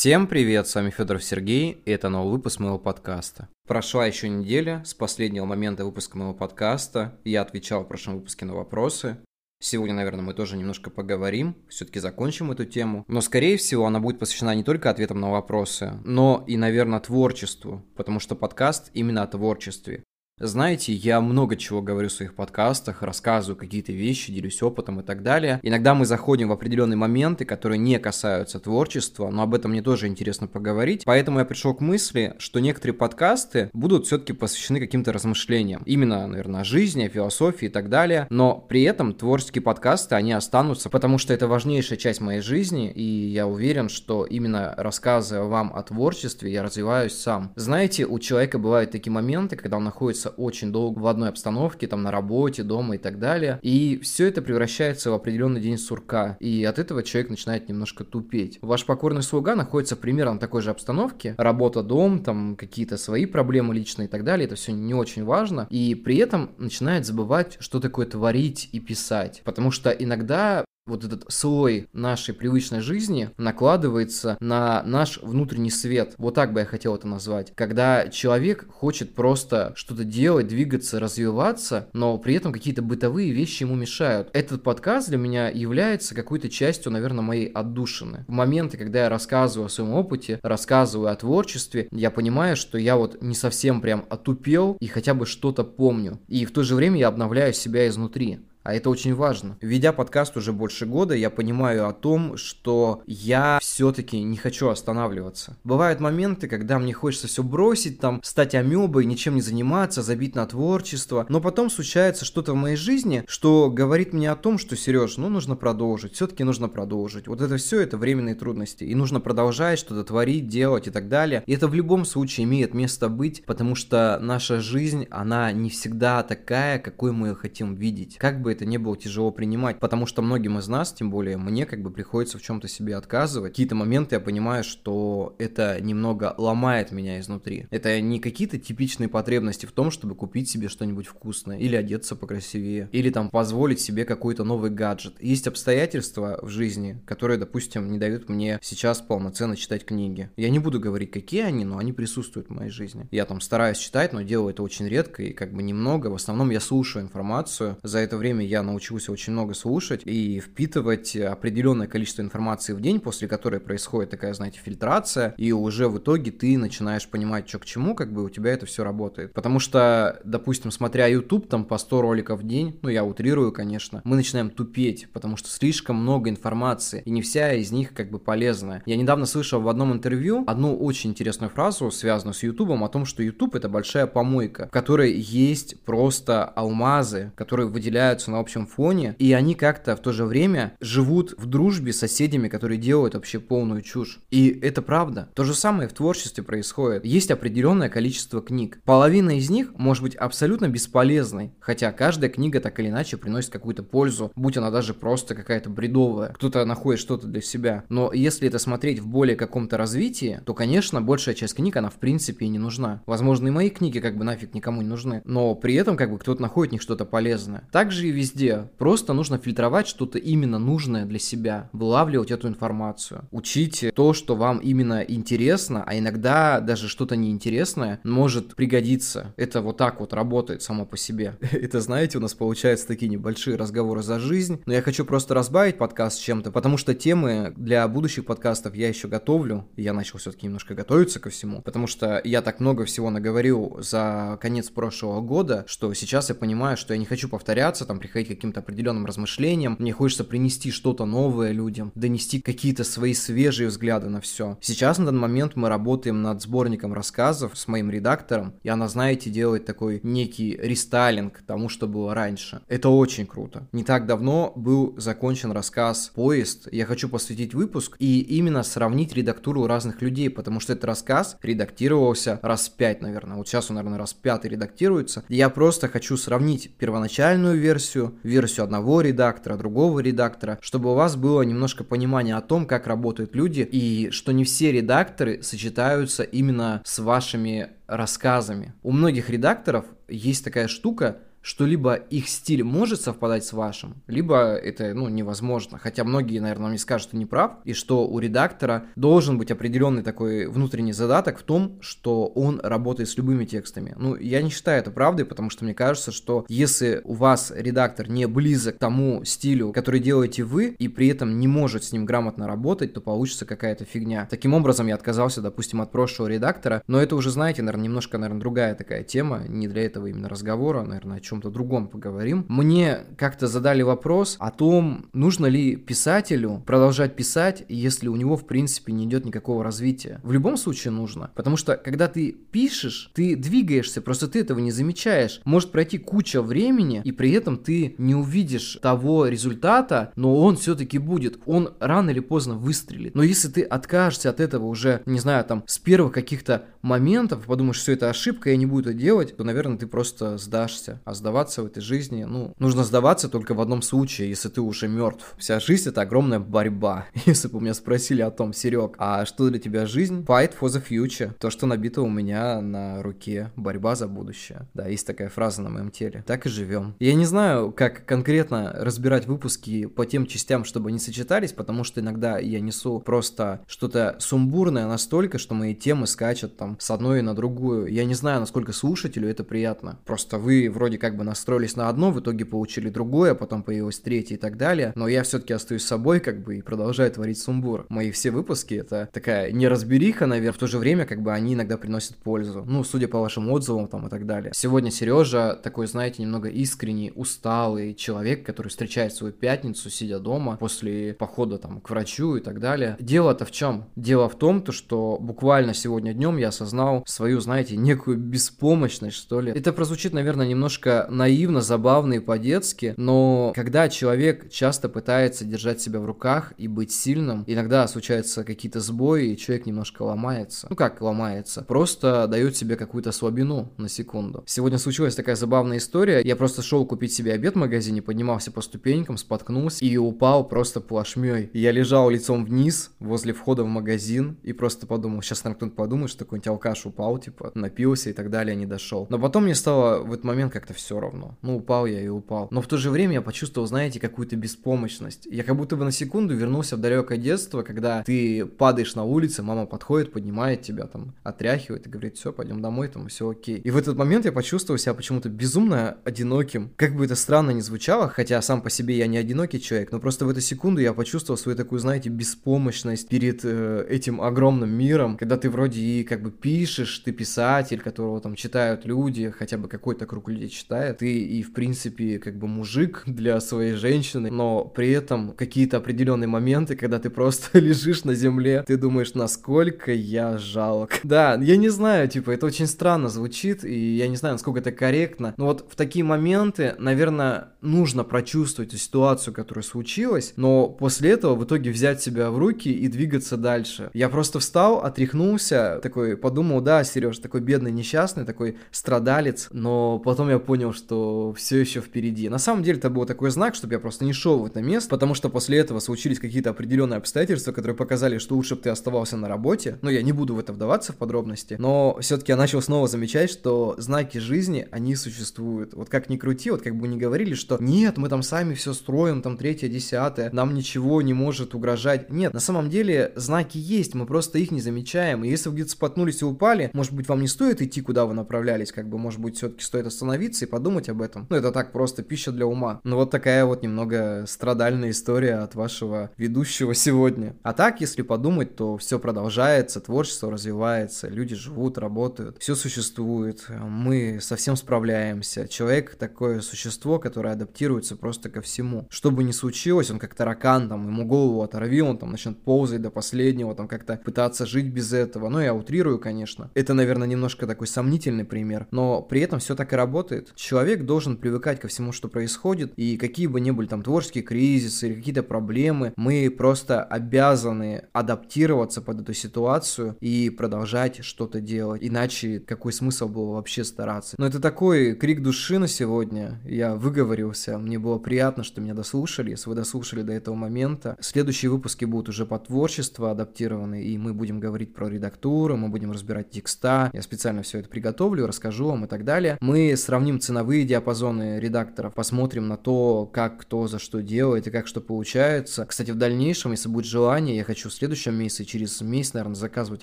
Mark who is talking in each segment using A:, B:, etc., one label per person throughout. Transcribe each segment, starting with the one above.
A: Всем привет, с вами Федоров Сергей, и это новый выпуск моего подкаста. Прошла еще неделя с последнего момента выпуска моего подкаста, я отвечал в прошлом выпуске на вопросы. Сегодня, наверное, мы тоже немножко поговорим, все-таки закончим эту тему. Но, скорее всего, она будет посвящена не только ответам на вопросы, но и, наверное, творчеству, потому что подкаст именно о творчестве. Знаете, я много чего говорю в своих подкастах, рассказываю какие-то вещи, делюсь опытом и так далее. Иногда мы заходим в определенные моменты, которые не касаются творчества, но об этом мне тоже интересно поговорить. Поэтому я пришел к мысли, что некоторые подкасты будут все-таки посвящены каким-то размышлениям. Именно, наверное, жизни, философии и так далее. Но при этом творческие подкасты, они останутся, потому что это важнейшая часть моей жизни, и я уверен, что именно рассказывая вам о творчестве, я развиваюсь сам. Знаете, у человека бывают такие моменты, когда он находится очень долго в одной обстановке, там на работе, дома и так далее. И все это превращается в определенный день сурка. И от этого человек начинает немножко тупеть. Ваш покорный слуга находится примерно в такой же обстановке. Работа, дом, там какие-то свои проблемы личные и так далее. Это все не очень важно. И при этом начинает забывать, что такое творить и писать. Потому что иногда вот этот слой нашей привычной жизни накладывается на наш внутренний свет. Вот так бы я хотел это назвать. Когда человек хочет просто что-то делать, двигаться, развиваться, но при этом какие-то бытовые вещи ему мешают. Этот подкаст для меня является какой-то частью, наверное, моей отдушины. В моменты, когда я рассказываю о своем опыте, рассказываю о творчестве, я понимаю, что я вот не совсем прям отупел и хотя бы что-то помню. И в то же время я обновляю себя изнутри. А это очень важно. Ведя подкаст уже больше года, я понимаю о том, что я все-таки не хочу останавливаться. Бывают моменты, когда мне хочется все бросить, там, стать амебой, ничем не заниматься, забить на творчество. Но потом случается что-то в моей жизни, что говорит мне о том, что, Сереж, ну нужно продолжить, все-таки нужно продолжить. Вот это все это временные трудности. И нужно продолжать что-то творить, делать и так далее. И это в любом случае имеет место быть, потому что наша жизнь, она не всегда такая, какой мы ее хотим видеть. Как бы бы это не было тяжело принимать, потому что многим из нас, тем более мне, как бы приходится в чем-то себе отказывать. Какие-то моменты я понимаю, что это немного ломает меня изнутри. Это не какие-то типичные потребности в том, чтобы купить себе что-нибудь вкусное, или одеться покрасивее, или там позволить себе какой-то новый гаджет. Есть обстоятельства в жизни, которые, допустим, не дают мне сейчас полноценно читать книги. Я не буду говорить, какие они, но они присутствуют в моей жизни. Я там стараюсь читать, но делаю это очень редко и как бы немного. В основном я слушаю информацию. За это время время я научился очень много слушать и впитывать определенное количество информации в день, после которой происходит такая, знаете, фильтрация, и уже в итоге ты начинаешь понимать, что к чему, как бы у тебя это все работает. Потому что, допустим, смотря YouTube, там по 100 роликов в день, ну я утрирую, конечно, мы начинаем тупеть, потому что слишком много информации, и не вся из них как бы полезная. Я недавно слышал в одном интервью одну очень интересную фразу, связанную с YouTube, о том, что YouTube это большая помойка, в которой есть просто алмазы, которые выделяются на общем фоне, и они как-то в то же время живут в дружбе с соседями, которые делают вообще полную чушь. И это правда. То же самое в творчестве происходит. Есть определенное количество книг. Половина из них может быть абсолютно бесполезной, хотя каждая книга так или иначе приносит какую-то пользу, будь она даже просто какая-то бредовая. Кто-то находит что-то для себя. Но если это смотреть в более каком-то развитии, то, конечно, большая часть книг, она в принципе и не нужна. Возможно, и мои книги как бы нафиг никому не нужны. Но при этом как бы кто-то находит в них что-то полезное. Также и везде. Просто нужно фильтровать что-то именно нужное для себя, вылавливать эту информацию, учить то, что вам именно интересно, а иногда даже что-то неинтересное может пригодиться. Это вот так вот работает само по себе. Это, знаете, у нас получаются такие небольшие разговоры за жизнь, но я хочу просто разбавить подкаст чем-то, потому что темы для будущих подкастов я еще готовлю, я начал все-таки немножко готовиться ко всему, потому что я так много всего наговорил за конец прошлого года, что сейчас я понимаю, что я не хочу повторяться, там, приходить к каким-то определенным размышлениям, мне хочется принести что-то новое людям, донести какие-то свои свежие взгляды на все. Сейчас на данный момент мы работаем над сборником рассказов с моим редактором, и она, знаете, делает такой некий рестайлинг тому, что было раньше. Это очень круто. Не так давно был закончен рассказ «Поезд». Я хочу посвятить выпуск и именно сравнить редактуру разных людей, потому что этот рассказ редактировался раз пять, наверное. Вот сейчас он, наверное, раз пятый редактируется. Я просто хочу сравнить первоначальную версию версию, версию одного редактора, другого редактора, чтобы у вас было немножко понимания о том, как работают люди, и что не все редакторы сочетаются именно с вашими рассказами. У многих редакторов есть такая штука, что либо их стиль может совпадать с вашим, либо это, ну, невозможно. Хотя многие, наверное, мне скажут, что не прав, и что у редактора должен быть определенный такой внутренний задаток в том, что он работает с любыми текстами. Ну, я не считаю это правдой, потому что мне кажется, что если у вас редактор не близок к тому стилю, который делаете вы, и при этом не может с ним грамотно работать, то получится какая-то фигня. Таким образом, я отказался, допустим, от прошлого редактора, но это уже, знаете, наверное, немножко, наверное, другая такая тема, не для этого именно разговора, наверное, о чем-то другом поговорим. Мне как-то задали вопрос о том, нужно ли писателю продолжать писать, если у него, в принципе, не идет никакого развития. В любом случае нужно, потому что, когда ты пишешь, ты двигаешься, просто ты этого не замечаешь. Может пройти куча времени, и при этом ты не увидишь того результата, но он все-таки будет. Он рано или поздно выстрелит. Но если ты откажешься от этого уже, не знаю, там, с первых каких-то моментов, подумаешь, что это ошибка, я не буду это делать, то, наверное, ты просто сдашься. А сдаваться в этой жизни, ну, нужно сдаваться только в одном случае, если ты уже мертв. Вся жизнь это огромная борьба. Если бы у меня спросили о том, Серег, а что для тебя жизнь? Fight for the future. То, что набито у меня на руке. Борьба за будущее. Да, есть такая фраза на моем теле. Так и живем. Я не знаю, как конкретно разбирать выпуски по тем частям, чтобы они сочетались, потому что иногда я несу просто что-то сумбурное настолько, что мои темы скачут там с одной на другую. Я не знаю, насколько слушателю это приятно. Просто вы вроде как бы настроились на одно, в итоге получили другое, потом появилось третье и так далее. Но я все-таки остаюсь собой как бы и продолжаю творить сумбур. Мои все выпуски это такая неразбериха, наверное, в то же время как бы они иногда приносят пользу. Ну, судя по вашим отзывам там и так далее. Сегодня Сережа такой, знаете, немного искренний, усталый человек, который встречает свою пятницу, сидя дома после похода там к врачу и так далее. Дело-то в чем? Дело в том, то, что буквально сегодня днем я осознал свою, знаете, некую беспомощность, что ли. Это прозвучит, наверное, немножко наивно, забавно и по-детски, но когда человек часто пытается держать себя в руках и быть сильным, иногда случаются какие-то сбои, и человек немножко ломается. Ну как ломается? Просто дает себе какую-то слабину на секунду. Сегодня случилась такая забавная история. Я просто шел купить себе обед в магазине, поднимался по ступенькам, споткнулся и упал просто плашмей. Я лежал лицом вниз возле входа в магазин и просто подумал, сейчас, наверное, кто-то подумает, что какой-нибудь алкаш упал, типа, напился и так далее, не дошел. Но потом мне стало в этот момент как-то все равно. Ну, упал я и упал. Но в то же время я почувствовал, знаете, какую-то беспомощность. Я как будто бы на секунду вернулся в далекое детство, когда ты падаешь на улице, мама подходит, поднимает тебя, там, отряхивает и говорит, все, пойдем домой, там, все окей. И в этот момент я почувствовал себя почему-то безумно одиноким. Как бы это странно ни звучало, хотя сам по себе я не одинокий человек, но просто в эту секунду я почувствовал свою такую, знаете, беспомощность перед э, этим огромным миром, когда ты вроде и как бы пишешь, ты писатель, которого там читают люди, хотя бы какой-то круг людей читает, ты и в принципе как бы мужик для своей женщины, но при этом какие-то определенные моменты, когда ты просто лежишь на земле, ты думаешь, насколько я жалок. Да, я не знаю, типа, это очень странно звучит, и я не знаю, насколько это корректно, но вот в такие моменты, наверное, нужно прочувствовать ситуацию, которая случилась, но после этого в итоге взять себя в руки и двигаться дальше. Я просто встал, отряхнулся, такой подумал, да, Сереж, такой бедный, несчастный, такой страдалец, но потом я понял, что все еще впереди. На самом деле это был такой знак, чтобы я просто не шел в это место, потому что после этого случились какие-то определенные обстоятельства, которые показали, что лучше бы ты оставался на работе. Но я не буду в это вдаваться в подробности, но все-таки я начал снова замечать, что знаки жизни, они существуют. Вот как ни крути, вот как бы не говорили, что нет, мы там сами все строим, там третье, десятое, нам ничего не может угрожать. Нет, на самом деле знаки есть, мы просто их не замечаем. И если вы где-то споткнулись и упали, может быть, вам не стоит идти, куда вы направлялись, как бы, может быть, все-таки стоит остановиться и подумать об этом. Ну, это так, просто пища для ума. Ну, вот такая вот немного страдальная история от вашего ведущего сегодня. А так, если подумать, то все продолжается, творчество развивается, люди живут, работают, все существует, мы совсем справляемся. Человек такое существо, которое адаптируется просто ко всему. Что бы ни случилось, он как таракан, там, ему голову оторви, он там начнет ползать до последнего, там, как-то пытаться жить без этого. Ну, я утрирую, конечно. Это, наверное, немножко такой сомнительный пример, но при этом все так и работает. Человек должен привыкать ко всему, что происходит, и какие бы ни были там творческие кризисы или какие-то проблемы, мы просто обязаны адаптироваться под эту ситуацию и продолжать что-то делать. Иначе какой смысл было вообще стараться? Но это такой крик души на сегодня. Я выговорился, мне было приятно, что меня дослушали. Если вы дослушали до этого момента, следующие выпуски будут уже по творчеству адаптированы, и мы будем говорить про редактуру, мы будем разбирать текста. Я специально все это приготовлю, расскажу вам и так далее. Мы сравним ценовые диапазоны редакторов, посмотрим на то, как кто за что делает и как что получается. Кстати, в дальнейшем, если будет желание, я хочу в следующем месяце, через месяц, наверное, заказывать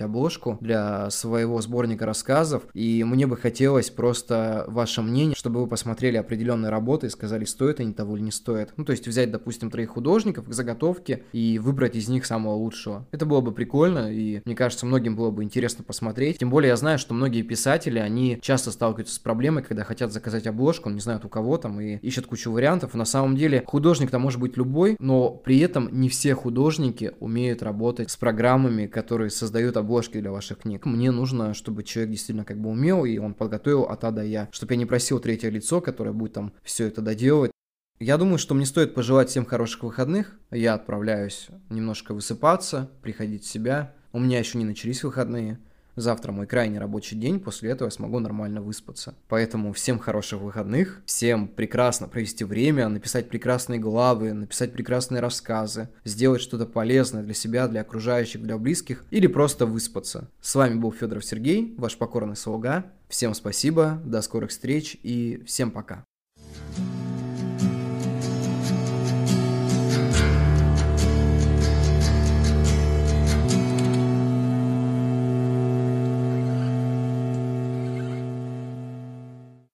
A: обложку для своего сборника рассказов, и мне бы хотелось просто ваше мнение, чтобы вы посмотрели определенные работы и сказали, стоит они того или не стоит. Ну, то есть взять, допустим, троих художников к заготовке и выбрать из них самого лучшего. Это было бы прикольно, и мне кажется, многим было бы интересно посмотреть. Тем более я знаю, что многие писатели, они часто сталкиваются с проблемой, когда хотят заказать обложку, не знают у кого там, и ищут кучу вариантов. На самом деле художник-то может быть любой, но при этом не все художники умеют работать с программами, которые создают обложки для ваших книг. Мне нужно, чтобы человек действительно как бы умел, и он подготовил от А до Я, чтобы я не просил третье лицо, которое будет там все это доделывать. Я думаю, что мне стоит пожелать всем хороших выходных. Я отправляюсь немножко высыпаться, приходить в себя. У меня еще не начались выходные. Завтра мой крайний рабочий день, после этого я смогу нормально выспаться. Поэтому всем хороших выходных, всем прекрасно провести время, написать прекрасные главы, написать прекрасные рассказы, сделать что-то полезное для себя, для окружающих, для близких или просто выспаться. С вами был Федоров Сергей, ваш покорный слуга. Всем спасибо, до скорых встреч и всем пока.